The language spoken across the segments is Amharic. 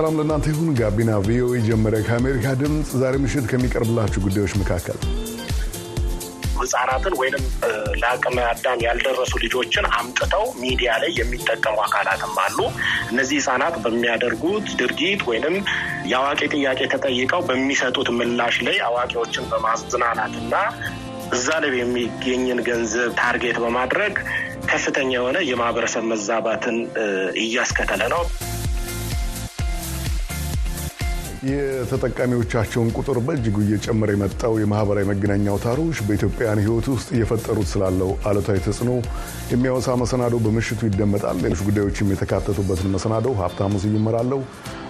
ሰላም ለእናንተ ይሁን። ጋቢና ቪኦኤ ጀመረ። ከአሜሪካ ድምፅ ዛሬ ምሽት ከሚቀርብላችሁ ጉዳዮች መካከል ህጻናትን ወይንም ለአቅመ አዳም ያልደረሱ ልጆችን አምጥተው ሚዲያ ላይ የሚጠቀሙ አካላትም አሉ። እነዚህ ህጻናት በሚያደርጉት ድርጊት ወይንም የአዋቂ ጥያቄ ተጠይቀው በሚሰጡት ምላሽ ላይ አዋቂዎችን በማዝናናትና እዛ ላይ የሚገኝን ገንዘብ target በማድረግ ከፍተኛ የሆነ የማህበረሰብ መዛባትን እያስከተለ ነው። የተጠቃሚዎቻቸውን ቁጥር በእጅጉ እየጨመረ የመጣው የማህበራዊ መገናኛ አውታሮች በኢትዮጵያውያን ሕይወት ውስጥ እየፈጠሩት ስላለው አሉታዊ ተጽዕኖ የሚያወሳ መሰናዶ በምሽቱ ይደመጣል። ሌሎች ጉዳዮችም የተካተቱበትን መሰናዶ ሀብታሙ ስዩም እመራለሁ።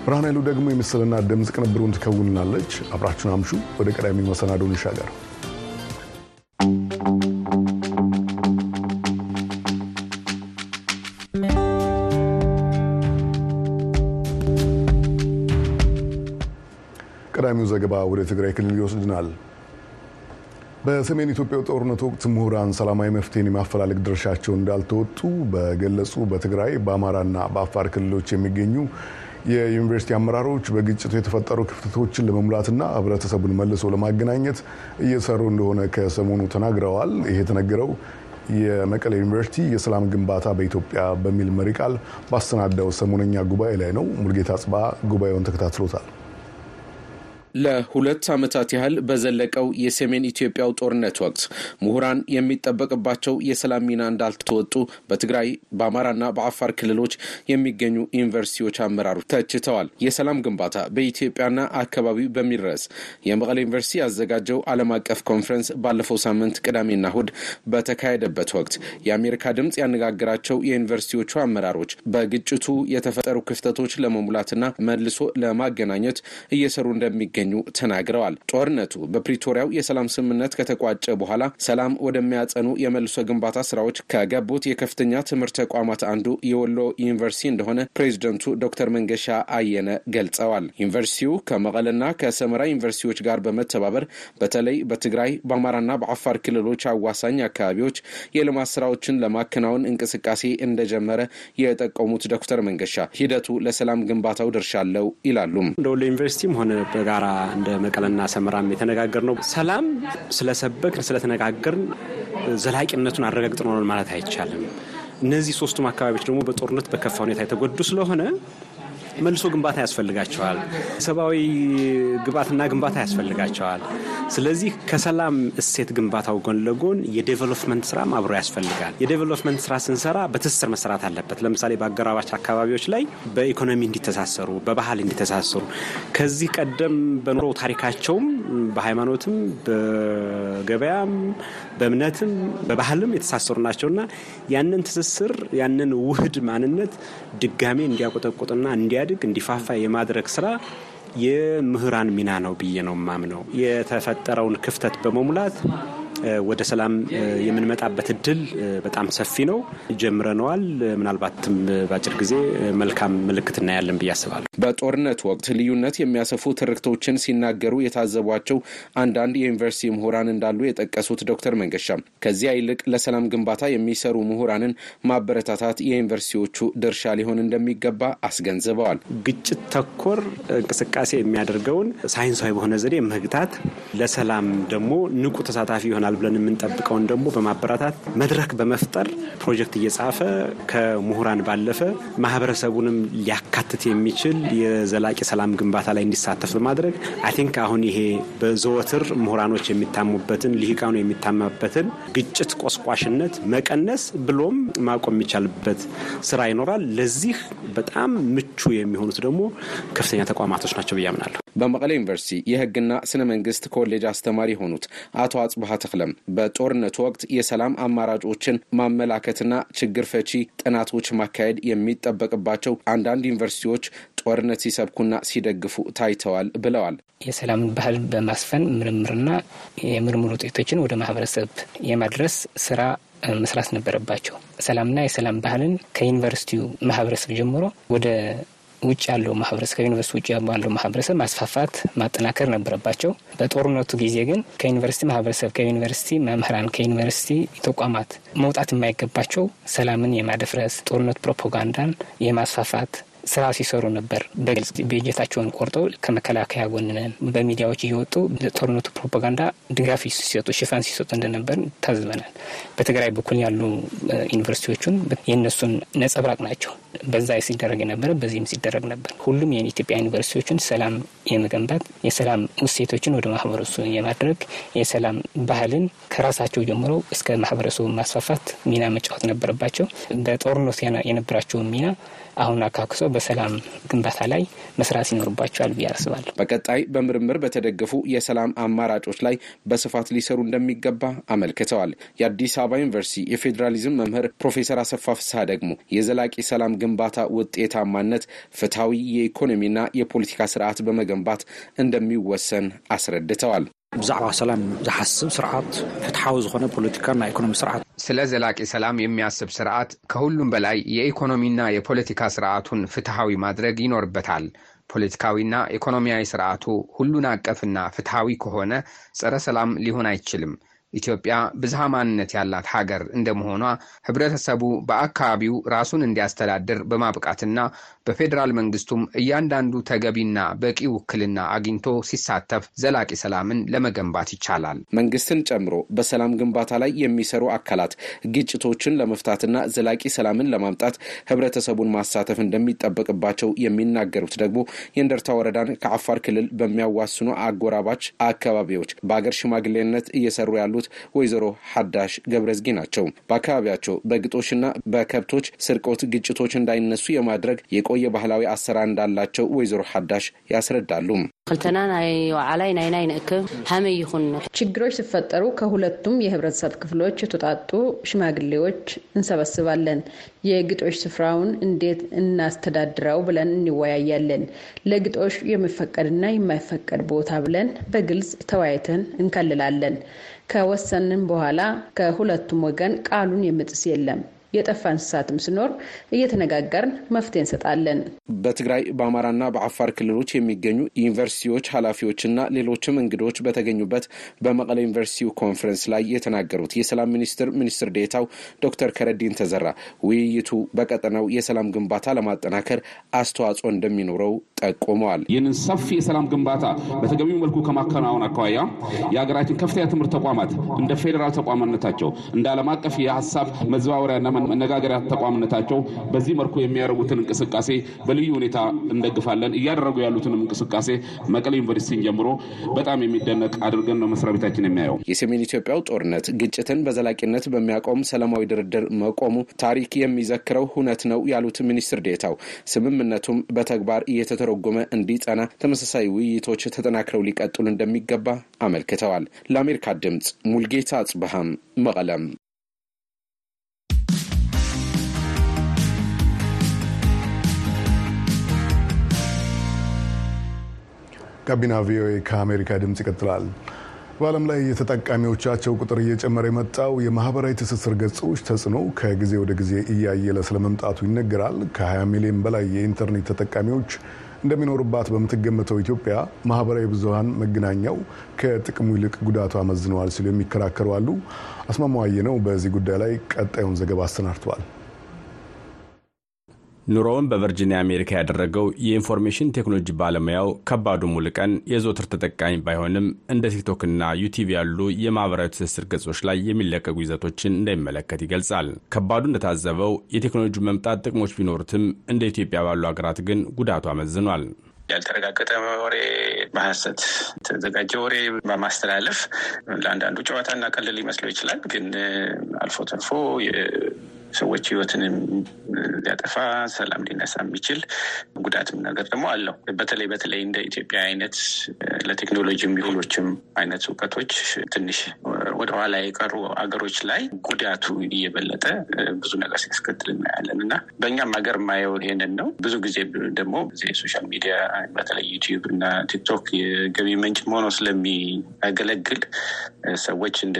ብርሃን ኃይሉ ደግሞ የምስልና ድምፅ ቅንብሩን ትከውንናለች። አብራችሁን አምሹ። ወደ ቀዳሚ መሰናዶ እንሻገር። ቀዳሚው ዘገባ ወደ ትግራይ ክልል ይወስድናል። በሰሜን ኢትዮጵያው ጦርነት ወቅት ምሁራን ሰላማዊ መፍትሄን የማፈላለግ ድርሻቸውን እንዳልተወጡ በገለጹ በትግራይ በአማራና በአፋር ክልሎች የሚገኙ የዩኒቨርሲቲ አመራሮች በግጭቱ የተፈጠሩ ክፍተቶችን ለመሙላትና ሕብረተሰቡን መልሶ ለማገናኘት እየሰሩ እንደሆነ ከሰሞኑ ተናግረዋል። ይሄ የተነገረው የመቀሌ ዩኒቨርሲቲ የሰላም ግንባታ በኢትዮጵያ በሚል መሪ ቃል ባሰናዳው ሰሞነኛ ጉባኤ ላይ ነው። ሙልጌታ ጽባ ጉባኤውን ተከታትሎታል። ለሁለት ዓመታት ያህል በዘለቀው የሰሜን ኢትዮጵያው ጦርነት ወቅት ምሁራን የሚጠበቅባቸው የሰላም ሚና እንዳልተወጡ በትግራይ በአማራና በአፋር ክልሎች የሚገኙ ዩኒቨርሲቲዎች አመራሮች ተችተዋል። የሰላም ግንባታ በኢትዮጵያና አካባቢው በሚል ርዕስ የመቀሌ ዩኒቨርሲቲ ያዘጋጀው ዓለም አቀፍ ኮንፈረንስ ባለፈው ሳምንት ቅዳሜና እሁድ በተካሄደበት ወቅት የአሜሪካ ድምፅ ያነጋገራቸው የዩኒቨርሲቲዎቹ አመራሮች በግጭቱ የተፈጠሩ ክፍተቶች ለመሙላትና መልሶ ለማገናኘት እየሰሩ እንደሚገ እንደሚገኙ ተናግረዋል። ጦርነቱ በፕሪቶሪያው የሰላም ስምምነት ከተቋጨ በኋላ ሰላም ወደሚያጸኑ የመልሶ ግንባታ ስራዎች ከገቡት የከፍተኛ ትምህርት ተቋማት አንዱ የወሎ ዩኒቨርሲቲ እንደሆነ ፕሬዚደንቱ ዶክተር መንገሻ አየነ ገልጸዋል። ዩኒቨርሲቲው ከመቀለና ከሰመራ ዩኒቨርሲቲዎች ጋር በመተባበር በተለይ በትግራይ በአማራና በአፋር ክልሎች አዋሳኝ አካባቢዎች የልማት ስራዎችን ለማከናወን እንቅስቃሴ እንደጀመረ የጠቀሙት ዶክተር መንገሻ ሂደቱ ለሰላም ግንባታው ድርሻ አለው ይላሉም። እንደ ወሎ ዩኒቨርሲቲም ሆነ እንደ መቀለና ሰመራም የተነጋገር ነው። ሰላም ስለሰበክን ስለተነጋገርን ዘላቂነቱን አረጋግጥ ሆኗል ማለት አይቻልም። እነዚህ ሶስቱም አካባቢዎች ደግሞ በጦርነት በከፋ ሁኔታ የተጎዱ ስለሆነ መልሶ ግንባታ ያስፈልጋቸዋል። ሰብአዊ ግብዓትና ግንባታ ያስፈልጋቸዋል። ስለዚህ ከሰላም እሴት ግንባታው ጎን ለጎን የ development ስራም አብሮ ያስፈልጋል። የ development ስራ ስንሰራ በትስስር መሰራት አለበት። ለምሳሌ በአጎራባች አካባቢዎች ላይ በኢኮኖሚ እንዲተሳሰሩ፣ በባህል እንዲተሳሰሩ ከዚህ ቀደም በኑሮ ታሪካቸውም በሃይማኖትም፣ በገበያም፣ በእምነትም፣ በባህልም የተሳሰሩ ናቸውና ያንን ትስስር ያንን ውህድ ማንነት ድጋሜ እንዲያቆጠቁጥና እንዲያድግ እንዲፋፋ የማድረግ ስራ የምህራን ሚና ነው ብዬ ነው የማምነው። የተፈጠረውን ክፍተት በመሙላት ወደ ሰላም የምንመጣበት እድል በጣም ሰፊ ነው። ጀምረነዋል። ምናልባትም በአጭር ጊዜ መልካም ምልክት እናያለን ብዬ አስባለሁ። በጦርነት ወቅት ልዩነት የሚያሰፉ ትርክቶችን ሲናገሩ የታዘቧቸው አንዳንድ የዩኒቨርሲቲ ምሁራን እንዳሉ የጠቀሱት ዶክተር መንገሻም ከዚያ ይልቅ ለሰላም ግንባታ የሚሰሩ ምሁራንን ማበረታታት የዩኒቨርሲቲዎቹ ድርሻ ሊሆን እንደሚገባ አስገንዝበዋል። ግጭት ተኮር እንቅስቃሴ የሚያደርገውን ሳይንሳዊ በሆነ ዘዴ መግታት፣ ለሰላም ደግሞ ንቁ ተሳታፊ ይሆናል ብለን የምንጠብቀውን ደግሞ በማበረታት መድረክ በመፍጠር ፕሮጀክት እየጻፈ ከምሁራን ባለፈ ማህበረሰቡንም ሊያካትት የሚችል የዘላቂ ሰላም ግንባታ ላይ እንዲሳተፍ በማድረግ I think አሁን ይሄ በዘወትር ምሁራኖች የሚታሙበትን ልሂቃኑ የሚታማበትን ግጭት ቆስቋሽነት መቀነስ ብሎም ማቆም የሚቻልበት ስራ ይኖራል። ለዚህ በጣም ምቹ የሚሆኑት ደግሞ ከፍተኛ ተቋማቶች ናቸው ብዬ አምናለሁ። በመቀሌ ዩኒቨርሲቲ የሕግና ስነ መንግስት ኮሌጅ አስተማሪ የሆኑት አቶ አጽብሃ ተክለም በጦርነቱ ወቅት የሰላም አማራጮችን ማመላከትና ችግር ፈቺ ጥናቶች ማካሄድ የሚጠበቅባቸው አንዳንድ ዩኒቨርሲቲዎች ጦርነት ሲሰብኩና ሲደግፉ ታይተዋል ብለዋል። የሰላም ባህል በማስፈን ምርምርና የምርምር ውጤቶችን ወደ ማህበረሰብ የማድረስ ስራ መስራት ነበረባቸው። ሰላምና የሰላም ባህልን ከዩኒቨርሲቲው ማህበረሰብ ጀምሮ ወደ ውጭ ያለው ማህበረሰብ ከዩኒቨርስቲ ውጭ ያለው ማህበረሰብ ማስፋፋት ማጠናከር ነበረባቸው። በጦርነቱ ጊዜ ግን ከዩኒቨርሲቲ ማህበረሰብ፣ ከዩኒቨርሲቲ መምህራን፣ ከዩኒቨርሲቲ ተቋማት መውጣት የማይገባቸው ሰላምን የማደፍረስ ጦርነት ፕሮፓጋንዳን የማስፋፋት ስራ ሲሰሩ ነበር። በግልጽ በጀታቸውን ቆርጠው ከመከላከያ ጎን በሚዲያዎች እየወጡ ለጦርነቱ ፕሮፓጋንዳ ድጋፍ ሲሰጡ ሽፋን ሲሰጡ እንደነበር ታዝበናል። በትግራይ በኩል ያሉ ዩኒቨርሲቲዎቹን የእነሱን ነጸብራቅ ናቸው። በዛ ሲደረግ የነበረ በዚህም ሲደረግ ነበር። ሁሉም የኢትዮጵያ ዩኒቨርሲቲዎችን ሰላም የመገንባት የሰላም እሴቶችን ወደ ማህበረሰቡ የማድረግ የሰላም ባህልን ከራሳቸው ጀምሮ እስከ ማህበረሰቡ ማስፋፋት ሚና መጫወት ነበረባቸው። በጦርነት የነበራቸውን ሚና አሁን አካክሶ በሰላም ግንባታ ላይ መስራት ይኖርባቸዋል ብዬ አስባለሁ። በቀጣይ በምርምር በተደገፉ የሰላም አማራጮች ላይ በስፋት ሊሰሩ እንደሚገባ አመልክተዋል። የአዲስ አበባ ዩኒቨርሲቲ የፌዴራሊዝም መምህር ፕሮፌሰር አሰፋ ፍስሐ ደግሞ የዘላቂ ሰላም ግንባታ ውጤታማነት ፍትሐዊ የኢኮኖሚና የፖለቲካ ስርዓት በመገንባት እንደሚወሰን አስረድተዋል። ብዛዕባ ሰላም ዝሓስብ ስርዓት ፍትሓዊ ዝኾነ ፖለቲካና ኢኮኖሚ ስርዓት ስለ ዘላቂ ሰላም የሚያስብ ስርዓት ከሁሉም በላይ የኢኮኖሚና የፖለቲካ ስርዓቱን ፍትሐዊ ማድረግ ይኖርበታል። ፖለቲካዊና ኢኮኖሚያዊ ስርዓቱ ሁሉን አቀፍና ፍትሐዊ ከሆነ ጸረ ሰላም ሊሆን አይችልም። ኢትዮጵያ ብዝሃ ማንነት ያላት ሀገር እንደመሆኗ ህብረተሰቡ በአካባቢው ራሱን እንዲያስተዳድር በማብቃትና በፌዴራል መንግስቱም እያንዳንዱ ተገቢና በቂ ውክልና አግኝቶ ሲሳተፍ ዘላቂ ሰላምን ለመገንባት ይቻላል። መንግስትን ጨምሮ በሰላም ግንባታ ላይ የሚሰሩ አካላት ግጭቶችን ለመፍታትና ዘላቂ ሰላምን ለማምጣት ህብረተሰቡን ማሳተፍ እንደሚጠበቅባቸው የሚናገሩት ደግሞ የእንደርታ ወረዳን ከአፋር ክልል በሚያዋስኑ አጎራባች አካባቢዎች በአገር ሽማግሌነት እየሰሩ ያሉት ወይዘሮ ሀዳሽ ገብረዝጊ ናቸው። በአካባቢያቸው በግጦሽና በከብቶች ስርቆት ግጭቶች እንዳይነሱ የማድረግ የቆየ ባህላዊ አሰራር እንዳላቸው ወይዘሮ ሀዳሽ ያስረዳሉ። ክልተና ናይ ዋዕላይ ናይ ናይ ንእክብ ሀመይ ይኹን ችግሮች ሲፈጠሩ ከሁለቱም የህብረተሰብ ክፍሎች የተውጣጡ ሽማግሌዎች እንሰበስባለን። የግጦሽ ስፍራውን እንዴት እናስተዳድረው ብለን እንወያያለን። ለግጦሽ የሚፈቀድና የማይፈቀድ ቦታ ብለን በግልጽ ተወያይተን እንከልላለን። ከወሰንን በኋላ ከሁለቱም ወገን ቃሉን የሚጥስ የለም። የጠፋ እንስሳትም ሲኖር እየተነጋገርን መፍትሄ እንሰጣለን። በትግራይ በአማራና በአፋር ክልሎች የሚገኙ ዩኒቨርሲቲዎች ኃላፊዎችና ሌሎችም እንግዶች በተገኙበት በመቀለ ዩኒቨርሲቲው ኮንፈረንስ ላይ የተናገሩት የሰላም ሚኒስትር ሚኒስትር ዴታው ዶክተር ከረዲን ተዘራ ውይይቱ በቀጠናው የሰላም ግንባታ ለማጠናከር አስተዋጽኦ እንደሚኖረው ጠቁመዋል። ይህንን ሰፊ የሰላም ግንባታ በተገቢው መልኩ ከማከናወን አኳያ የሀገራችን ከፍተኛ ትምህርት ተቋማት እንደ ፌዴራል ተቋምነታቸው እንደ ዓለም አቀፍ የሀሳብ መዘዋወሪያና መነጋገሪያ ተቋምነታቸው በዚህ መልኩ የሚያደርጉትን እንቅስቃሴ በልዩ ሁኔታ እንደግፋለን። እያደረጉ ያሉትንም እንቅስቃሴ መቀሌ ዩኒቨርሲቲን ጀምሮ በጣም የሚደነቅ አድርገን ነው መስሪያ ቤታችን የሚያየው። የሰሜን ኢትዮጵያው ጦርነት ግጭትን በዘላቂነት በሚያቆም ሰላማዊ ድርድር መቆሙ ታሪክ የሚዘክረው ሁነት ነው ያሉት ሚኒስትር ዴታው ስምምነቱም በተግባር እየተተረጎመ እንዲጸና ተመሳሳይ ውይይቶች ተጠናክረው ሊቀጥሉ እንደሚገባ አመልክተዋል። ለአሜሪካ ድምፅ ሙልጌታ አጽበሃም መቀለም። ጋቢና ቪኦኤ ከአሜሪካ ድምፅ ይቀጥላል። በዓለም ላይ የተጠቃሚዎቻቸው ቁጥር እየጨመረ የመጣው የማህበራዊ ትስስር ገጾች ተጽዕኖ ከጊዜ ወደ ጊዜ እያየለ ስለመምጣቱ ይነገራል። ከ20 ሚሊዮን በላይ የኢንተርኔት ተጠቃሚዎች እንደሚኖሩባት በምትገመተው ኢትዮጵያ ማህበራዊ ብዙሀን መገናኛው ከጥቅሙ ይልቅ ጉዳቱ አመዝኗል ሲሉ የሚከራከሩ አሉ። አስማማው አየነው በዚህ ጉዳይ ላይ ቀጣዩን ዘገባ አሰናድተዋል። ኑሮውን በቨርጂኒያ አሜሪካ ያደረገው የኢንፎርሜሽን ቴክኖሎጂ ባለሙያው ከባዱ ሙሉቀን የዘወትር ተጠቃሚ ባይሆንም እንደ ቲክቶክና ዩቲዩብ ያሉ የማህበራዊ ትስስር ገጾች ላይ የሚለቀቁ ይዘቶችን እንደሚመለከት ይገልጻል። ከባዱ እንደታዘበው የቴክኖሎጂ መምጣት ጥቅሞች ቢኖሩትም እንደ ኢትዮጵያ ባሉ ሀገራት ግን ጉዳቱ አመዝኗል። ያልተረጋገጠ ወሬ፣ በሀሰት የተዘጋጀ ወሬ በማስተላለፍ ለአንዳንዱ ጨዋታና ቀልል ሊመስለው ይችላል። ግን አልፎ ተርፎ ሰዎች ህይወትን ሊያጠፋ ሰላም ሊነሳ የሚችል ጉዳትም ነገር ደግሞ አለው። በተለይ በተለይ እንደ ኢትዮጵያ አይነት ለቴክኖሎጂ የሚሆኖችም አይነት እውቀቶች ትንሽ ወደኋላ የቀሩ አገሮች ላይ ጉዳቱ እየበለጠ ብዙ ነገር ሲያስከትል እናያለን እና በእኛም ሀገር የማየው ይሄንን ነው። ብዙ ጊዜ ደግሞ የ social media በተለይ ዩቲዩብ እና ቲክቶክ የገቢ ምንጭ ሆኖ ስለሚያገለግል ሰዎች እንደ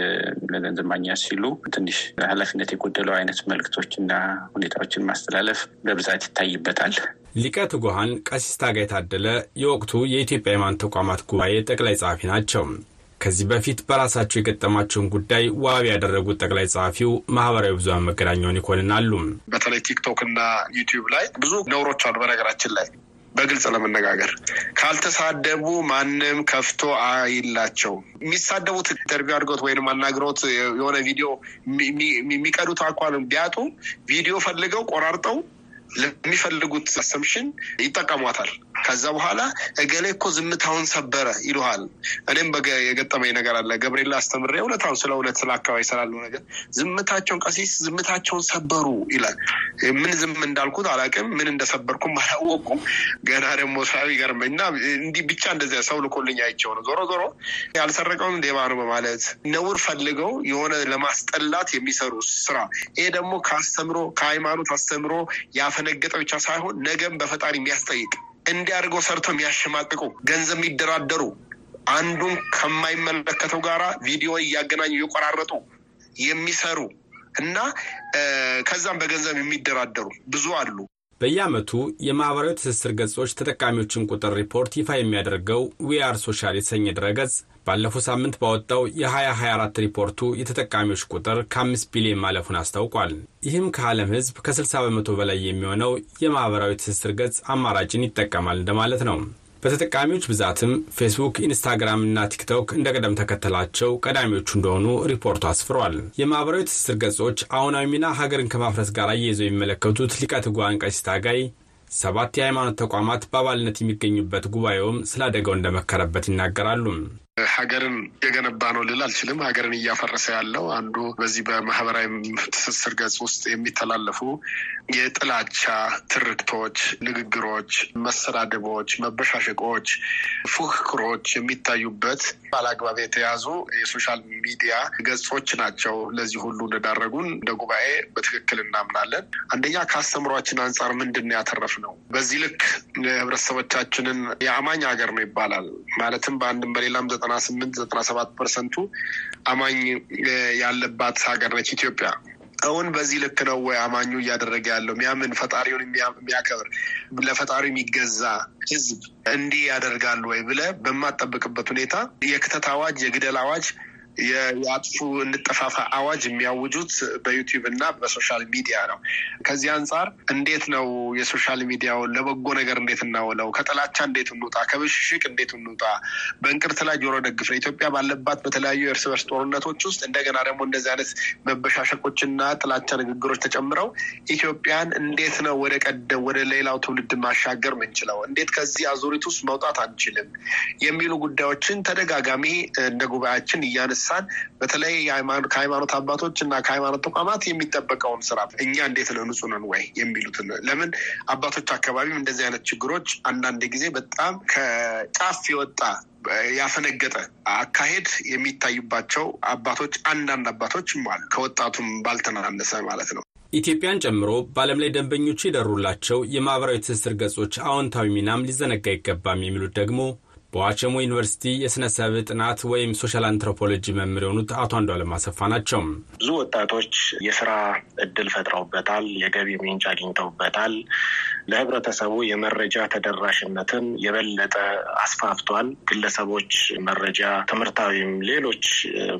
ለገንዘብ ማግኛ ሲሉ ትንሽ ኃላፊነት የጎደለው አይነት መልክቶችና ሁኔታዎችን ማስተላለፍ በብዛት ይታይበታል። ሊቀ ትጉሃን ቀሲስ ታጋይ ታደለ የወቅቱ የኢትዮጵያ ሃይማኖት ተቋማት ጉባኤ ጠቅላይ ጸሐፊ ናቸው። ከዚህ በፊት በራሳቸው የገጠማቸውን ጉዳይ ዋቢ ያደረጉት ጠቅላይ ጸሐፊው ማህበራዊ ብዙሃን መገናኛውን ይኮንናሉ። በተለይ ቲክቶክ እና ዩቲዩብ ላይ ብዙ ነውሮች አሉ። በነገራችን ላይ በግልጽ ለመነጋገር ካልተሳደቡ ማንም ከፍቶ አያይላቸው። የሚሳደቡት interview አድርገውት ወይም አናግረውት የሆነ ቪዲዮ የሚቀዱት እንኳን ቢያጡ ቪዲዮ ፈልገው ቆራርጠው ለሚፈልጉት assumption ይጠቀሟታል። ከዛ በኋላ እገሌ እኮ ዝምታውን ሰበረ ይሉሃል። እኔም የገጠመኝ ነገር አለ። ገብርኤል አስተምሬ እውነታውን ስለ እውነት ስለ አካባቢ ስላለው ነገር ዝምታቸውን ቀሲስ ዝምታቸውን ሰበሩ ይላል። ምን ዝም እንዳልኩት አላውቅም። ምን እንደሰበርኩም አላወቁም። ገና ደግሞ ሳቢ ይገርመኝ እና እንዲህ ብቻ እንደዚያ ሰው ልኮልኝ አይቼው ነው። ዞሮ ዞሮ ያልሰረቀውም ሌባ ነው በማለት ነውር ፈልገው የሆነ ለማስጠላት የሚሰሩ ስራ ይሄ ደግሞ ከአስተምሮ ከሃይማኖት አስተምሮ ያፈነገጠ ብቻ ሳይሆን ነገም በፈጣሪ የሚያስጠይቅ እንዲህ አድርገው ሰርተው የሚያሸማቅቁ ገንዘብ የሚደራደሩ አንዱን ከማይመለከተው ጋራ ቪዲዮ እያገናኙ እየቆራረጡ የሚሰሩ እና ከዛም በገንዘብ የሚደራደሩ ብዙ አሉ። በየዓመቱ የማኅበራዊ ትስስር ገጾች ተጠቃሚዎችን ቁጥር ሪፖርት ይፋ የሚያደርገው We Are Social የተሰኘ ድረገጽ ባለፈው ሳምንት ባወጣው የ2024 ሪፖርቱ የተጠቃሚዎች ቁጥር ከ5 ቢሊዮን ማለፉን አስታውቋል። ይህም ከዓለም ሕዝብ ከ60 በመቶ በላይ የሚሆነው የማኅበራዊ ትስስር ገጽ አማራጭን ይጠቀማል እንደማለት ነው። በተጠቃሚዎች ብዛትም ፌስቡክ፣ ኢንስታግራም እና ቲክቶክ እንደ ቅደም ተከተላቸው ቀዳሚዎቹ እንደሆኑ ሪፖርቱ አስፍሯል። የማኅበራዊ ትስስር ገጾች አሁናዊ ሚና ሀገርን ከማፍረስ ጋር አያይዘው የሚመለከቱት ሊቀ ትጉሃን ቀሲስ ታጋይ ሰባት የሃይማኖት ተቋማት በአባልነት የሚገኙበት ጉባኤውም ስለ አደጋው እንደመከረበት ይናገራሉ። ሀገርን የገነባ ነው ልል አልችልም። ሀገርን እያፈረሰ ያለው አንዱ በዚህ በማህበራዊ ትስስር ገጽ ውስጥ የሚተላለፉ የጥላቻ ትርክቶች፣ ንግግሮች፣ መሰዳደቦች፣ መበሻሸቆች፣ ፉክክሮች የሚታዩበት ባላግባብ የተያዙ የ social media ገጾች ናቸው። ለዚህ ሁሉ እንደዳረጉን እንደ ጉባኤ በትክክል እናምናለን። አንደኛ ከአስተምሯችን አንጻር ምንድን ነው? በዚህ ልክ ህብረተሰቦቻችንን የአማኝ ሀገር ነው ይባላል። ማለትም በአንድም በሌላም ዘጠና ስምንት ዘጠና ሰባት percent ኡ አማኝ ያለባት ሀገር ነች ኢትዮጵያ። አሁን በዚህ ልክ ነው ወይ አማኙ እያደረገ ያለው? የሚያምን ፈጣሪውን የሚያከብር ለፈጣሪው የሚገዛ ህዝብ እንዲህ ያደርጋሉ ወይ ብለህ በምትጠይቅበት ሁኔታ የክተት አዋጅ፣ የግደል አዋጅ የአጥፉ እንጠፋፋ አዋጅ የሚያውጁት በ YouTube እና በ social media ነው። ከዚህ አንጻር እንዴት ነው የ social media ውን ለበጎ ነገር እንዴት እናውለው? ከጥላቻ እንዴት እንውጣ? ከብሽሽቅ እንዴት እንውጣ? በእንቅርት ላይ ጆሮ ደግፍ ነው። ኢትዮጵያ ባለባት በተለያዩ የእርስ በርስ ጦርነቶች ውስጥ እንደገና ደግሞ እንደዚህ አይነት መበሻሸቆችና ጥላቻ ንግግሮች ተጨምረው ኢትዮጵያን እንዴት ነው ወደ ቀደም ወደ ሌላው ትውልድ ማሻገር ምንችለው? እንዴት ከዚህ አዙሪት ውስጥ መውጣት አንችልም? የሚሉ ጉዳዮችን ተደጋጋሚ እንደ ጉባኤያችን እያነሳን በተለይ ከሃይማኖት አባቶች እና ከሃይማኖት ተቋማት የሚጠበቀውን ስራ እኛ እንዴት ነው ንጹህ ነን ወይ የሚሉትን ለምን አባቶች አካባቢም እንደዚህ አይነት ችግሮች አንዳንድ ጊዜ በጣም ከጫፍ የወጣ ያፈነገጠ አካሄድ የሚታዩባቸው አባቶች አንዳንድ አባቶችም አሉ። ከወጣቱም ባልተናነሰ ማለት ነው። ኢትዮጵያን ጨምሮ በዓለም ላይ ደንበኞቹ የደሩላቸው የማኅበራዊ ትስስር ገጾች አዎንታዊ ሚናም ሊዘነጋ አይገባም የሚሉት ደግሞ በዋቸሞ ዩኒቨርሲቲ የሥነ ሰብ ጥናት ወይም social anthropology መምህር የሆኑት አቶ አንዷለም አሰፋ ናቸው። ብዙ ወጣቶች የስራ እድል ፈጥረውበታል፣ የገቢ ምንጭ አግኝተውበታል። ለህብረተሰቡ የመረጃ ተደራሽነትን የበለጠ አስፋፍቷል። ግለሰቦች መረጃ፣ ትምህርታዊም፣ ሌሎች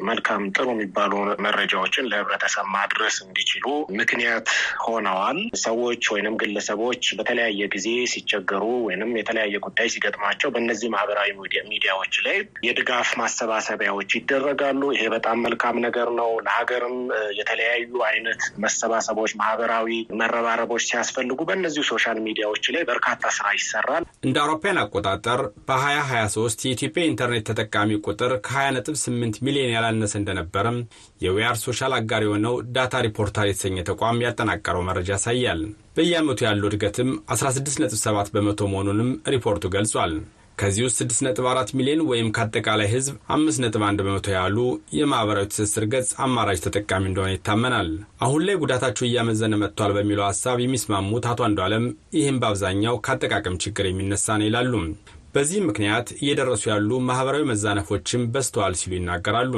መልካም ጥሩ የሚባሉ መረጃዎችን ለህብረተሰብ ማድረስ እንዲችሉ ምክንያት ሆነዋል። ሰዎች ወይንም ግለሰቦች በተለያየ ጊዜ ሲቸገሩ ወይንም የተለያየ ጉዳይ ሲገጥማቸው በእነዚህ ማህበራዊ ሚዲያዎች ላይ የድጋፍ ማሰባሰቢያዎች ይደረጋሉ። ይሄ በጣም መልካም ነገር ነው። ለሀገርም የተለያዩ አይነት መሰባሰቦች፣ ማህበራዊ መረባረቦች ሲያስፈልጉ በእነዚሁ social media ዎች ላይ በርካታ ስራ ይሰራል። እንደ አውሮፓውያን አቆጣጠር በ2023 የኢትዮጵያ ኢንተርኔት ተጠቃሚ ቁጥር ከ20.8 ሚሊዮን ያላነሰ እንደነበረም የ We Are Social አጋር የሆነው DataReportal የተሰኘ ተቋም ያጠናቀረው መረጃ ያሳያል። በየዓመቱ ያለው እድገትም 16.7 በመቶ መሆኑንም ሪፖርቱ ገልጿል። ከዚህ ውስጥ 6.4 ሚሊዮን ወይም ከአጠቃላይ ሕዝብ 5.1 በመቶ ያሉ የማኅበራዊ ትስስር ገጽ አማራጭ ተጠቃሚ እንደሆነ ይታመናል። አሁን ላይ ጉዳታቸው እያመዘነ መጥቷል በሚለው ሀሳብ የሚስማሙት አቶ አንዷለም ይህም በአብዛኛው ከአጠቃቀም ችግር የሚነሳ ነው ይላሉ። በዚህም ምክንያት እየደረሱ ያሉ ማኅበራዊ መዛነፎችም በዝተዋል ሲሉ ይናገራሉ።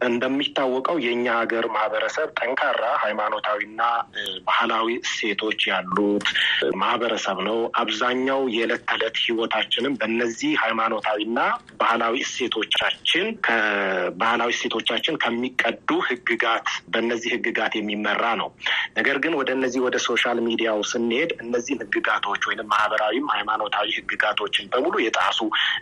እንደሚታወቀው የእኛ ሀገር ማህበረሰብ ጠንካራ ሃይማኖታዊና ባህላዊ እሴቶች ያሉት ማህበረሰብ ነው። አብዛኛው የዕለት ተዕለት ህይወታችንም በእነዚህ ሃይማኖታዊና ባህላዊ እሴቶቻችን ከባህላዊ እሴቶቻችን ከሚቀዱ ህግጋት በእነዚህ ህግጋት የሚመራ ነው። ነገር ግን ወደ እነዚህ ወደ social media ው ስንሄድ እነዚህን ህግጋቶች ወይም ማህበራዊም ሃይማኖታዊ ህግጋቶችን በሙሉ የጣሱ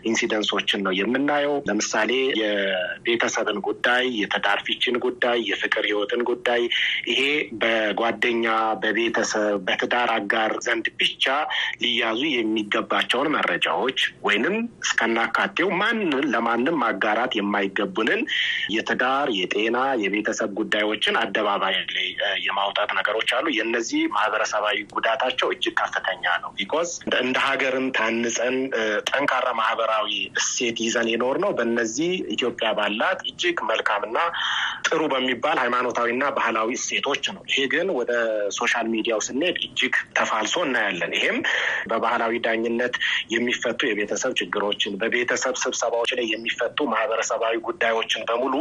incidents ኦችን ነው የምናየው። ለምሳሌ የቤተሰብን ጉዳይ፣ የትዳር ፍቺን ጉዳይ፣ የፍቅር ህይወትን ጉዳይ ይሄ በጓደኛ በቤተሰብ በትዳር አጋር ዘንድ ብቻ ሊያዙ የሚገባቸውን መረጃዎች ወይንም እስከናካቴው ማንን ለማንም ማጋራት የማይገቡንን የትዳር የጤና የቤተሰብ ጉዳዮችን አደባባይ ላይ የማውጣት ነገሮች አሉ። የነዚህ ማህበረሰባዊ ጉዳታቸው እጅግ ከፍተኛ ነው። because እንደ ሀገርም ታንጸን ጠንካራ ማህበራዊ እሴት ይዘን የኖርነው በነዚህ ኢትዮጵያ ባላት እጅግ መልካምና ጥሩ በሚባል ሃይማኖታዊና ባህላዊ እሴቶች ነው። ይሄ ግን ወደ social media ው ስንሄድ እጅግ ተፋልሶ እናያለን። ይሄም በባህላዊ ዳኝነት የሚፈቱ የቤተሰብ ችግሮችን፣ በቤተሰብ ስብሰባዎች ላይ የሚፈቱ ማህበረሰባዊ ጉዳዮችን በሙሉ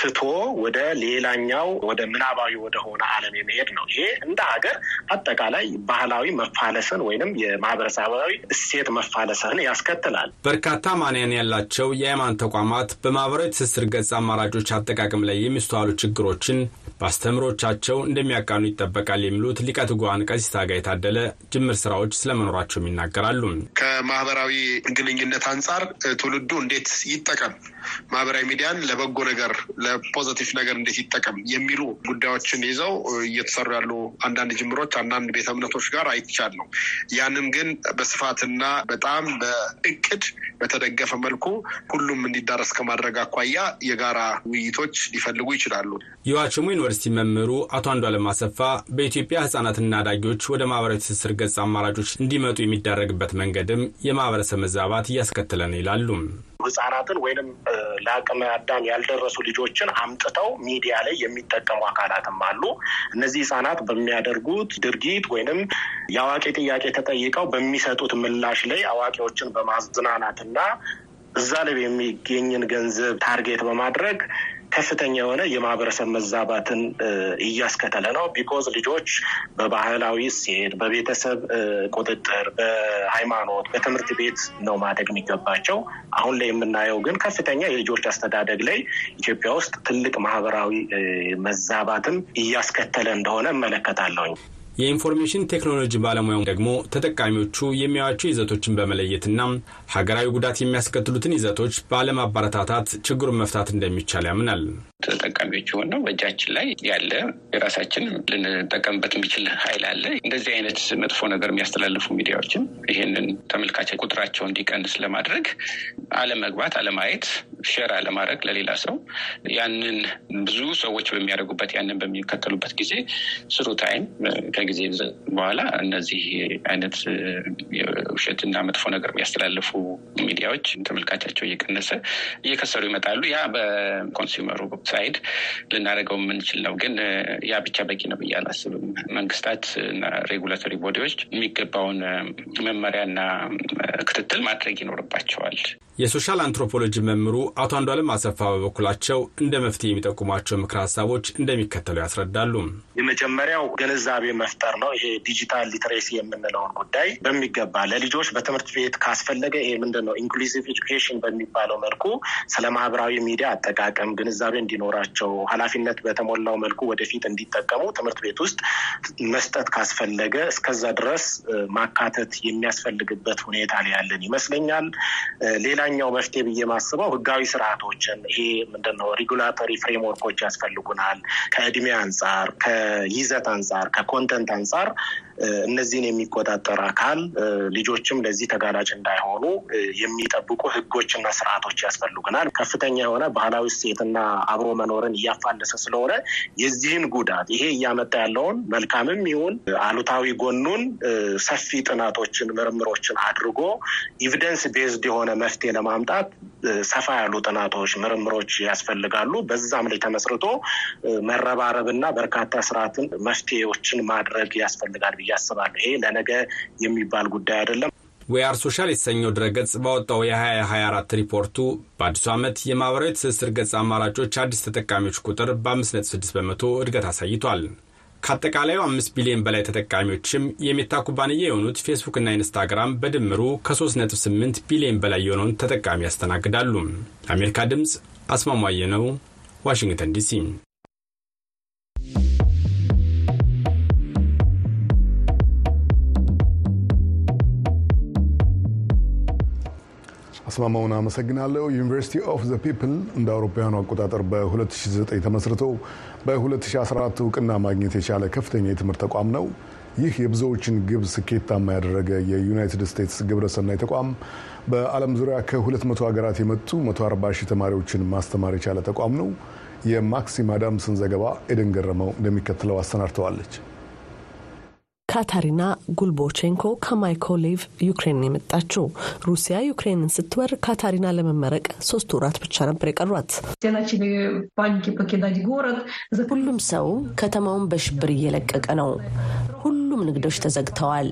ትቶ ወደ ሌላኛው ወደ ምናባዊ ወደሆነ ዓለም የመሄድ ነው። ይሄ እንደ ሀገር አጠቃላይ ባህላዊ መፋለስን ወይንም የማህበረሰባዊ እሴት መፋለስን ያስከትላል። በርካታ ማንያን ያላቸው የሃይማኖት ተቋማት በማህበራዊ ትስስር ገጽ አማራጮች አጠቃቀም ላይ የሚስተዋሉ ችግሮችን በአስተምሮቻቸው እንደሚያቃኑ ይጠበቃል የሚሉት ሊቀ ትጉሃን ቀሲስ ታጋይ የታደለ ጅምር ስራዎች ስለመኖራቸውም ይናገራሉ። ከማህበራዊ ግንኙነት አንጻር ትውልዱ እንዴት ይጠቀም፣ ማህበራዊ ሚዲያን ለበጎ ነገር ለፖዘቲቭ ነገር እንዴት ይጠቀም የሚሉ ጉዳዮችን ይዘው እየተሰሩ ያሉ አንዳንድ ጅምሮች አንዳንድ ቤተ እምነቶች ጋር አይቻል ነው። ያንን ግን በስፋትና በጣም በእቅድ በተደገፈ መልኩ ሁሉም እንዲዳረስ ከማድረግ አኳያ የጋራ ውይይቶች ሊፈልጉ ይችላሉ። የዋቸሞ ዩኒቨርሲቲ መምህሩ አቶ አንዷለም አሰፋ በኢትዮጵያ ህጻናትና አዳጊዎች ወደ ማህበራዊ ትስስር ገጽ አማራጮች እንዲመጡ የሚዳረግበት መንገድም የማህበረሰብ መዛባት እያስከተለ ነው ይላሉ። ህጻናትን ወይንም ለአቅመ አዳም ያልደረሱ ልጆችን አምጥተው ሚዲያ ላይ የሚጠቀሙ አካላትም አሉ። እነዚህ ህጻናት በሚያደርጉት ድርጊት ወይንም የአዋቂ ጥያቄ ተጠይቀው በሚሰጡት ምላሽ ላይ አዋቂዎችን በማዝናናትና እዛ ላይ የሚገኝን ገንዘብ target በማድረግ ከፍተኛ የሆነ የማህበረሰብ መዛባትን እያስከተለ ነው። because ልጆች በባህላዊ እሴት፣ በቤተሰብ ቁጥጥር፣ በሃይማኖት፣ በትምህርት ቤት ነው ማደግ የሚገባቸው። አሁን ላይ የምናየው ግን ከፍተኛ የልጆች አስተዳደግ ላይ ኢትዮጵያ ውስጥ ትልቅ ማህበራዊ መዛባትን እያስከተለ እንደሆነ እመለከታለሁኝ። የኢንፎርሜሽን ቴክኖሎጂ ባለሙያው ደግሞ ተጠቃሚዎቹ የሚያዩዋቸው ይዘቶችን በመለየትና ሀገራዊ ጉዳት የሚያስከትሉትን ይዘቶች ባለማበረታታት ችግሩን መፍታት እንደሚቻል ያምናል። ተጠቃሚዎች የሆነው በእጃችን ላይ ያለ የራሳችን ልንጠቀምበት የሚችል ኃይል አለ። እንደዚህ አይነት መጥፎ ነገር የሚያስተላልፉ ሚዲያዎችን ይህንን ተመልካች ቁጥራቸው እንዲቀንስ ለማድረግ አለመግባት፣ አለማየት፣ share አለማድረግ ለሌላ ሰው ያንን ብዙ ሰዎች በሚያደርጉበት ያንን በሚከተሉበት ጊዜ through time ከጊዜ በኋላ እነዚህ አይነት ውሸትና መጥፎ ነገር የሚያስተላልፉ ሚዲያዎች ተመልካቻቸው እየቀነሰ እየከሰሩ ይመጣሉ። ያ በ consumer ኡ side ልናደርገው የምንችል ነው። ግን ያ ብቻ በቂ ነው ብዬ አላስብም። መንግስታት እና regulatory body ዎች የሚገባውን መመሪያና ክትትል ማድረግ ይኖርባቸዋል። የ social anthropology መምህሩ አቶ አንዷለም አሰፋ በበኩላቸው እንደ መፍትሄ የሚጠቁሟቸው ምክር ሀሳቦች እንደሚከተሉ ያስረዳሉ። የመጀመሪያው ግንዛቤ መፍጠር ነው። ይሄ digital literacy የምንለውን ጉዳይ በሚገባ ለልጆች በትምህርት ቤት ካስፈለገ ይሄ ምንድን ነው inclusive education በሚባለው መልኩ ስለ ማህበራዊ ሚዲያ አጠቃቀም ግንዛቤ እንዲኖራቸው ኃላፊነት በተሞላው መልኩ ወደፊት እንዲጠቀሙ ትምህርት ቤት ውስጥ መስጠት ካስፈለገ እስከዛ ድረስ ማካተት የሚያስፈልግበት ሁኔታ ላይ ያለን ይመስለኛል። ሌላኛው መፍትሄ ብዬ ማስበው ህጋዊ ስርዓቶችን ይሄ ምንድን ነው regulatory framework ኦች ያስፈልጉናል። ከእድሜ አንጻር፣ ከይዘት አንጻር፣ ከ content አንጻር እነዚህን የሚቆጣጠር አካል ልጆችም ለዚህ ተጋላጭ እንዳይሆኑ የሚጠብቁ ህጎችና ስርዓቶች ያስፈልጉናል። ከፍተኛ የሆነ ባህላዊ እሴትና አብሮ መኖርን እያፋለሰ ስለሆነ የዚህን ጉዳት ይሄ እያመጣ ያለውን መልካምም ይሁን አሉታዊ ጎኑን ሰፊ ጥናቶችን፣ ምርምሮችን አድርጎ evidence based የሆነ መፍትሄ ለማምጣት ሰፋ ያሉ ጥናቶች፣ ምርምሮች ያስፈልጋሉ። በዛም ላይ ተመስርቶ መረባረብና በርካታ ስርዓትን መፍትሄዎችን ማድረግ ያስፈልጋል ብዬ አስባለሁ። ይሄ ለነገ የሚባል ጉዳይ አይደለም። We Are Social የተሰኘው ድረገጽ ባወጣው የ2024 ሪፖርቱ በአዲሱ ዓመት የማኅበራዊ ትስስር ገጽ አማራጮች አዲስ ተጠቃሚዎች ቁጥር በ5.6 በመቶ እድገት አሳይቷል። ከአጠቃላዩ አምስት ቢሊዮን በላይ ተጠቃሚዎችም የሜታ ኩባንያ የሆኑት ፌስቡክና ኢንስታግራም በድምሩ ከ3.8 ቢሊዮን በላይ የሆነውን ተጠቃሚ ያስተናግዳሉ። ለአሜሪካ ድምፅ አስማማው አየነው፣ ዋሽንግተን ዲሲ። አስማማውን አመሰግናለሁ። University of the People እንደ አውሮፓውያኑ አቆጣጠር በ2009 ተመስርቶ በ2014 እውቅና ማግኘት የቻለ ከፍተኛ የትምህርት ተቋም ነው። ይህ የብዙዎችን ግብ ስኬታማ ያደረገ የዩናይትድ ስቴትስ ግብረሰናይ ተቋም በዓለም ዙሪያ ከ200 ሀገራት የመጡ 140 ሺህ ተማሪዎችን ማስተማር የቻለ ተቋም ነው። የማክሲም አዳምስን ዘገባ ኤደን ገረመው እንደሚከተለው አሰናድተዋለች። ካታሪና ጉልቦቼንኮ ከማይኮሌቭ ዩክሬን የመጣችው ሩሲያ ዩክሬንን ስትወር ካታሪና ለመመረቅ ሶስት ወራት ብቻ ነበር የቀሯት። ሁሉም ሰው ከተማውን በሽብር እየለቀቀ ነው። ሁሉም ንግዶች ተዘግተዋል።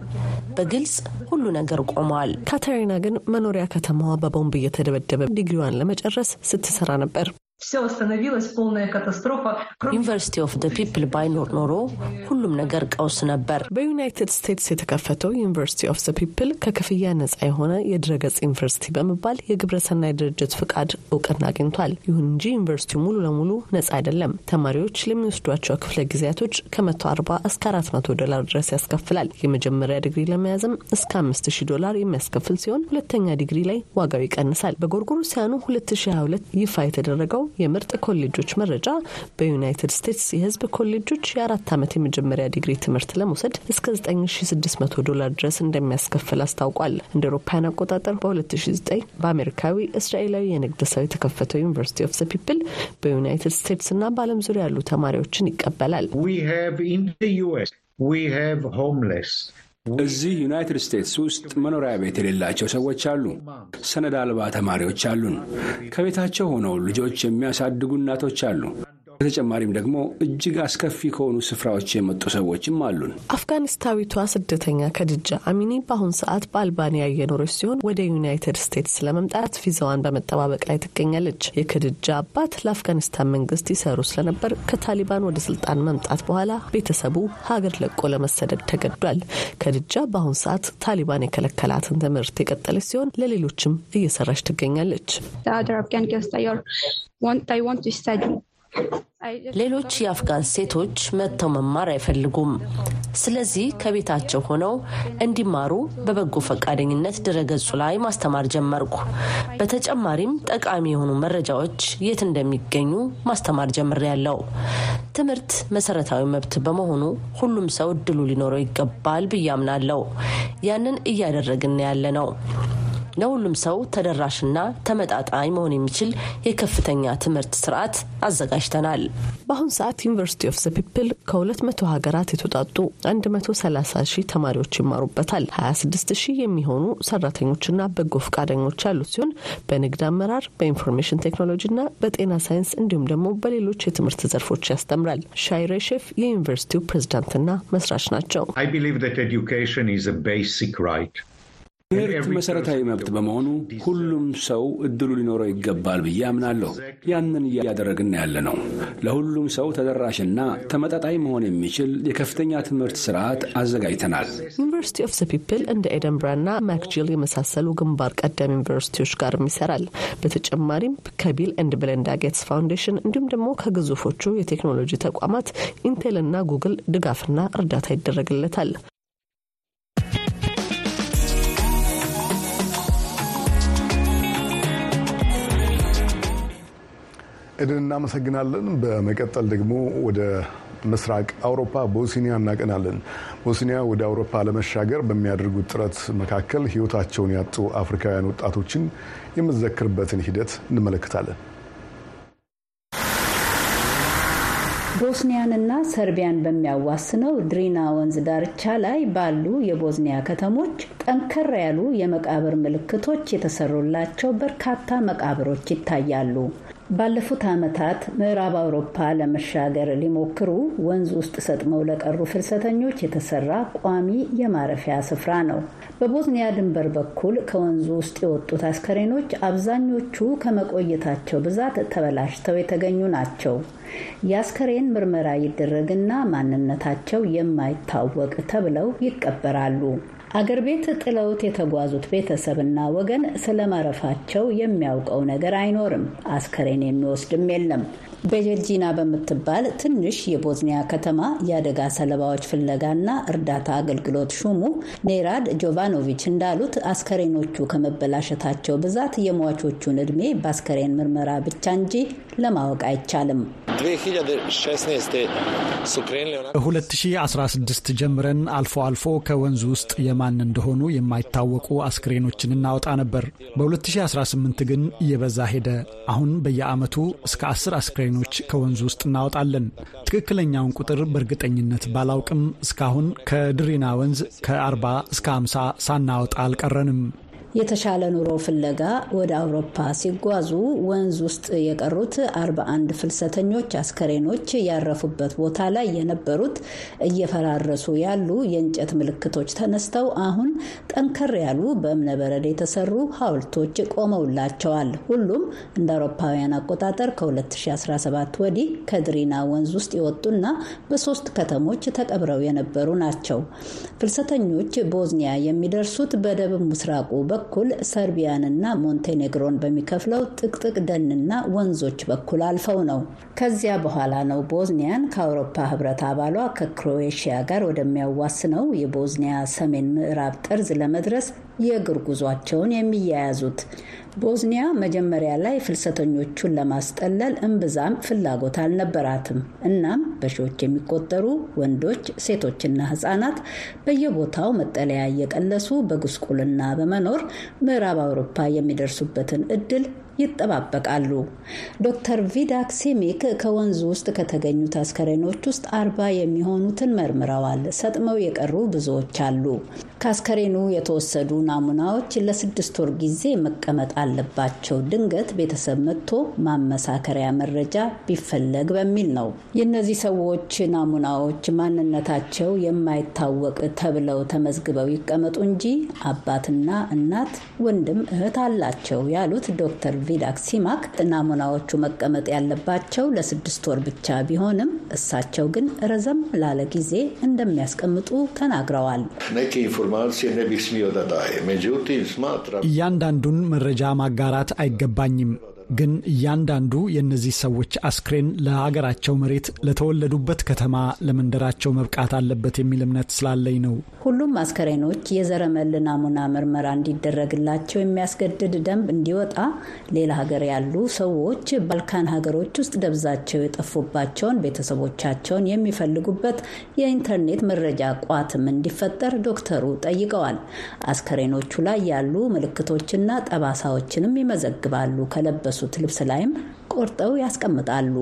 በግልጽ ሁሉ ነገር ቆመዋል። ካታሪና ግን መኖሪያ ከተማዋ በቦምብ እየተደበደበ ዲግሪዋን ለመጨረስ ስትሰራ ነበር። University of the People ባይኖር ኖሮ ሁሉም ነገር ቀውስ ነበር። በዩናይትድ ስቴትስ የተከፈተው University of the People ከክፍያ ነጻ የሆነ የድረገጽ ዩኒቨርሲቲ በመባል የግብረሰናይ ድርጅት ፍቃድ እውቅና አግኝቷል። ይሁን እንጂ ዩኒቨርሲቲው ሙሉ ለሙሉ ነጻ አይደለም። ተማሪዎች ለሚወስዷቸው ክፍለ ጊዜያቶች ከ140 እስከ 400 ዶላር ድረስ ያስከፍላል። የመጀመሪያ ዲግሪ ለመያዝም እስከ 5000 ዶላር የሚያስከፍል ሲሆን ሁለተኛ ዲግሪ ላይ ዋጋው ይቀንሳል። በጎርጎሮሲያኑ 2022 ይፋ የተደረገው የምርጥ ኮሌጆች መረጃ በዩናይትድ ስቴትስ የሕዝብ ኮሌጆች የአራት ዓመት የመጀመሪያ ዲግሪ ትምህርት ለመውሰድ እስከ 9600 ዶላር ድረስ እንደሚያስከፍል አስታውቋል። እንደ አውሮፓውያን አቆጣጠር በ2009 በአሜሪካዊ እስራኤላዊ የንግድ ሰው የተከፈተው University of the People በዩናይትድ ስቴትስ እና በዓለም ዙሪያ ያሉ ተማሪዎችን ይቀበላል። እዚህ ዩናይትድ ስቴትስ ውስጥ መኖሪያ ቤት የሌላቸው ሰዎች አሉ። ሰነድ አልባ ተማሪዎች አሉን። ከቤታቸው ሆነው ልጆች የሚያሳድጉ እናቶች አሉ። በተጨማሪም ደግሞ እጅግ አስከፊ ከሆኑ ስፍራዎች የመጡ ሰዎችም አሉን። አፍጋኒስታዊቷ ስደተኛ ከድጃ አሚኒ በአሁን ሰዓት በአልባንያ እየኖረች ሲሆን ወደ ዩናይትድ ስቴትስ ለመምጣት ቪዛዋን በመጠባበቅ ላይ ትገኛለች። የከድጃ አባት ለአፍጋኒስታን መንግስት ይሰሩ ስለነበር ከታሊባን ወደ ስልጣን መምጣት በኋላ ቤተሰቡ ሀገር ለቆ ለመሰደድ ተገዷል። ከድጃ በአሁን ሰዓት ታሊባን የከለከላትን ትምህርት የቀጠለች ሲሆን ለሌሎችም እየሰራች ትገኛለች። ሌሎች የአፍጋን ሴቶች መጥተው መማር አይፈልጉም። ስለዚህ ከቤታቸው ሆነው እንዲማሩ በበጎ ፈቃደኝነት ድረገጹ ላይ ማስተማር ጀመርኩ። በተጨማሪም ጠቃሚ የሆኑ መረጃዎች የት እንደሚገኙ ማስተማር ጀምሬያለሁ። ትምህርት መሰረታዊ መብት በመሆኑ ሁሉም ሰው እድሉ ሊኖረው ይገባል ብዬ አምናለሁ። ያንን እያደረግን ያለ ነው። ለሁሉም ሰው ተደራሽና ተመጣጣኝ መሆን የሚችል የከፍተኛ ትምህርት ስርዓት አዘጋጅተናል። በአሁኑ ሰዓት University of the People ከ200 ሀገራት የተውጣጡ 130 ሺህ ተማሪዎች ይማሩበታል። 26 ሺህ የሚሆኑ ሰራተኞችና በጎ ፈቃደኞች ያሉት ሲሆን በንግድ አመራር፣ በኢንፎርሜሽን ቴክኖሎጂና በጤና ሳይንስ እንዲሁም ደግሞ በሌሎች የትምህርት ዘርፎች ያስተምራል። ሻይሬ ሼፍ የዩኒቨርሲቲው ፕሬዝዳንትና መስራች ናቸው። ትምህርት መሰረታዊ መብት በመሆኑ ሁሉም ሰው እድሉ ሊኖረው ይገባል ብዬ አምናለሁ። ያንን እያደረግን ያለ ነው። ለሁሉም ሰው ተደራሽና ተመጣጣኝ መሆን የሚችል የከፍተኛ ትምህርት ስርዓት አዘጋጅተናል። University of the People እንደ ኤደንብራና ማክጂል የመሳሰሉ ግንባር ቀደም ዩኒቨርሲቲዎች ጋርም ይሰራል። በተጨማሪም ከ Bill and Melinda Gates Foundation እንዲሁም ደግሞ ከግዙፎቹ የቴክኖሎጂ ተቋማት ኢንቴልና ጉግል ድጋፍና እርዳታ ይደረግለታል። ኤደን እናመሰግናለን። በመቀጠል ደግሞ ወደ ምስራቅ አውሮፓ ቦስኒያ እናቀናለን። ቦስኒያ ወደ አውሮፓ ለመሻገር በሚያደርጉት ጥረት መካከል ሕይወታቸውን ያጡ አፍሪካውያን ወጣቶችን የምዘክርበትን ሂደት እንመለከታለን። ቦስኒያንና ሰርቢያን በሚያዋስነው ድሪና ወንዝ ዳርቻ ላይ ባሉ የቦዝኒያ ከተሞች ጠንከር ያሉ የመቃብር ምልክቶች የተሰሩላቸው በርካታ መቃብሮች ይታያሉ። ባለፉት ዓመታት ምዕራብ አውሮፓ ለመሻገር ሊሞክሩ ወንዝ ውስጥ ሰጥመው ለቀሩ ፍልሰተኞች የተሰራ ቋሚ የማረፊያ ስፍራ ነው። በቦዝኒያ ድንበር በኩል ከወንዙ ውስጥ የወጡት አስከሬኖች አብዛኞቹ ከመቆየታቸው ብዛት ተበላሽተው የተገኙ ናቸው። የአስከሬን ምርመራ ይደረግና ማንነታቸው የማይታወቅ ተብለው ይቀበራሉ። አገር ቤት ጥለውት የተጓዙት ቤተሰብና ወገን ስለማረፋቸው የሚያውቀው ነገር አይኖርም። አስከሬን የሚወስድም የለም። ቤጀልጂና በምትባል ትንሽ የቦዝኒያ ከተማ የአደጋ ሰለባዎች ፍለጋና እርዳታ አገልግሎት ሹሙ ኔራድ ጆቫኖቪች እንዳሉት አስከሬኖቹ ከመበላሸታቸው ብዛት የሟቾቹን ዕድሜ በአስከሬን ምርመራ ብቻ እንጂ ለማወቅ አይቻልም። 2016 ጀምረን አልፎ አልፎ ከወንዙ ውስጥ የማን እንደሆኑ የማይታወቁ አስክሬኖችን እናወጣ ነበር። በ2018 ግን እየበዛ ሄደ። አሁን በየዓመቱ እስከ 10 አስክሬኖች ከወንዙ ውስጥ እናወጣለን። ትክክለኛውን ቁጥር በእርግጠኝነት ባላውቅም እስካሁን ከድሪና ወንዝ ከ40 እስከ 50 ሳናወጣ አልቀረንም። የተሻለ ኑሮ ፍለጋ ወደ አውሮፓ ሲጓዙ ወንዝ ውስጥ የቀሩት 41 ፍልሰተኞች አስከሬኖች ያረፉበት ቦታ ላይ የነበሩት እየፈራረሱ ያሉ የእንጨት ምልክቶች ተነስተው አሁን ጠንከር ያሉ በእብነበረድ የተሰሩ ሐውልቶች ቆመውላቸዋል። ሁሉም እንደ አውሮፓውያን አቆጣጠር ከ2017 ወዲህ ከድሪና ወንዝ ውስጥ የወጡና በሶስት ከተሞች ተቀብረው የነበሩ ናቸው። ፍልሰተኞች ቦዝኒያ የሚደርሱት በደቡብ ምስራቁ በኩል ሰርቢያንና ሞንቴኔግሮን በሚከፍለው ጥቅጥቅ ደንና ወንዞች በኩል አልፈው ነው። ከዚያ በኋላ ነው ቦዝኒያን ከአውሮፓ ሕብረት አባሏ ከክሮኤሽያ ጋር ወደሚያዋስነው የቦዝኒያ ሰሜን ምዕራብ ጠርዝ ለመድረስ የእግር ጉዟቸውን የሚያያዙት። ቦዝኒያ መጀመሪያ ላይ ፍልሰተኞቹን ለማስጠለል እምብዛም ፍላጎት አልነበራትም። እናም በሺዎች የሚቆጠሩ ወንዶች፣ ሴቶችና ህጻናት በየቦታው መጠለያ እየቀለሱ በጉስቁልና በመኖር ምዕራብ አውሮፓ የሚደርሱበትን እድል ይጠባበቃሉ። ዶክተር ቪዳክ ሲሚክ ከወንዙ ውስጥ ከተገኙት አስከሬኖች ውስጥ አርባ የሚሆኑትን መርምረዋል። ሰጥመው የቀሩ ብዙዎች አሉ። ከአስከሬኑ የተወሰዱ ናሙናዎች ለስድስት ወር ጊዜ መቀመጥ አለባቸው፣ ድንገት ቤተሰብ መጥቶ ማመሳከሪያ መረጃ ቢፈለግ በሚል ነው። የእነዚህ ሰዎች ናሙናዎች ማንነታቸው የማይታወቅ ተብለው ተመዝግበው ይቀመጡ እንጂ አባትና እናት፣ ወንድም እህት አላቸው ያሉት ዶክተር ቪዳክ ሲማክ ናሙናዎቹ መቀመጥ ያለባቸው ለስድስት ወር ብቻ ቢሆንም እሳቸው ግን ረዘም ላለ ጊዜ እንደሚያስቀምጡ ተናግረዋል። እያንዳንዱን መረጃ ማጋራት አይገባኝም ግን እያንዳንዱ የእነዚህ ሰዎች አስክሬን ለሀገራቸው መሬት፣ ለተወለዱበት ከተማ፣ ለመንደራቸው መብቃት አለበት የሚል እምነት ስላለኝ ነው። ሁሉም አስከሬኖች የዘረመል ናሙና ምርመራ እንዲደረግላቸው የሚያስገድድ ደንብ እንዲወጣ ሌላ ሀገር ያሉ ሰዎች ባልካን ሀገሮች ውስጥ ደብዛቸው የጠፉባቸውን ቤተሰቦቻቸውን የሚፈልጉበት የኢንተርኔት መረጃ ቋትም እንዲፈጠር ዶክተሩ ጠይቀዋል። አስከሬኖቹ ላይ ያሉ ምልክቶችና ጠባሳዎችንም ይመዘግባሉ። ከለበሱ ት ልብስ ላይም ቆርጠው ያስቀምጣሉ።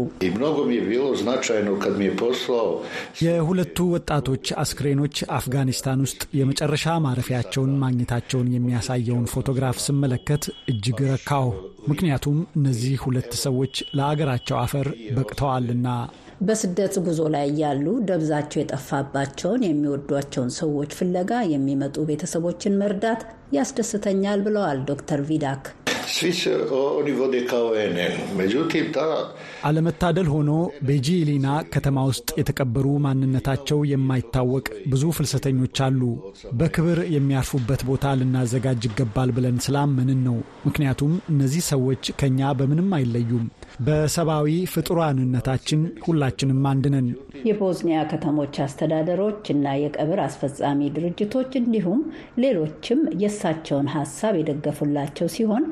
የሁለቱ ወጣቶች አስክሬኖች አፍጋኒስታን ውስጥ የመጨረሻ ማረፊያቸውን ማግኘታቸውን የሚያሳየውን ፎቶግራፍ ስመለከት እጅግ ረካሁ። ምክንያቱም እነዚህ ሁለት ሰዎች ለአገራቸው አፈር በቅተዋልና። በስደት ጉዞ ላይ ያሉ ደብዛቸው የጠፋባቸውን የሚወዷቸውን ሰዎች ፍለጋ የሚመጡ ቤተሰቦችን መርዳት ያስደስተኛል ብለዋል ዶክተር ቪዳክ። አለመታደል ሆኖ ቤጂሊና ከተማ ውስጥ የተቀበሩ ማንነታቸው የማይታወቅ ብዙ ፍልሰተኞች አሉ። በክብር የሚያርፉበት ቦታ ልናዘጋጅ ይገባል ብለን ስላመንን ነው። ምክንያቱም እነዚህ ሰዎች ከኛ በምንም አይለዩም። በሰብአዊ ፍጡራንነታችን ሁላችንም አንድ ነን። የቦዝኒያ ከተሞች አስተዳደሮች እና የቀብር አስፈጻሚ ድርጅቶች እንዲሁም ሌሎችም የእሳቸውን ሀሳብ የደገፉላቸው ሲሆን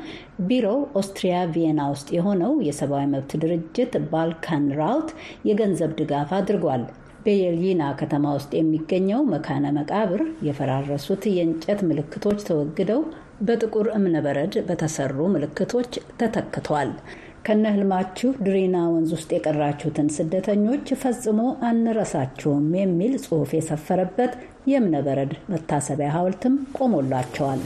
ቢሮው ኦስትሪያ ቪየና ውስጥ የሆነው የሰብአዊ መብት ድርጅት ባልካን ራውት የገንዘብ ድጋፍ አድርጓል። በየልይና ከተማ ውስጥ የሚገኘው መካነ መቃብር የፈራረሱት የእንጨት ምልክቶች ተወግደው በጥቁር እብነበረድ በተሰሩ ምልክቶች ተተክቷል። ከነ ህልማችሁ ድሪና ወንዝ ውስጥ የቀራችሁትን ስደተኞች ፈጽሞ አንረሳችሁም የሚል ጽሑፍ የሰፈረበት የእብነበረድ መታሰቢያ ሐውልትም ቆሞላቸዋል።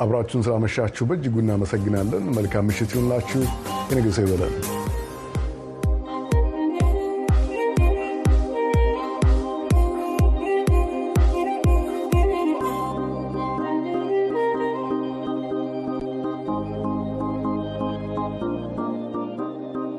አብራችሁን ስላመሻችሁ በእጅጉ እናመሰግናለን። መልካም ምሽት ይሁንላችሁ። የነገ ሰው ይበለን።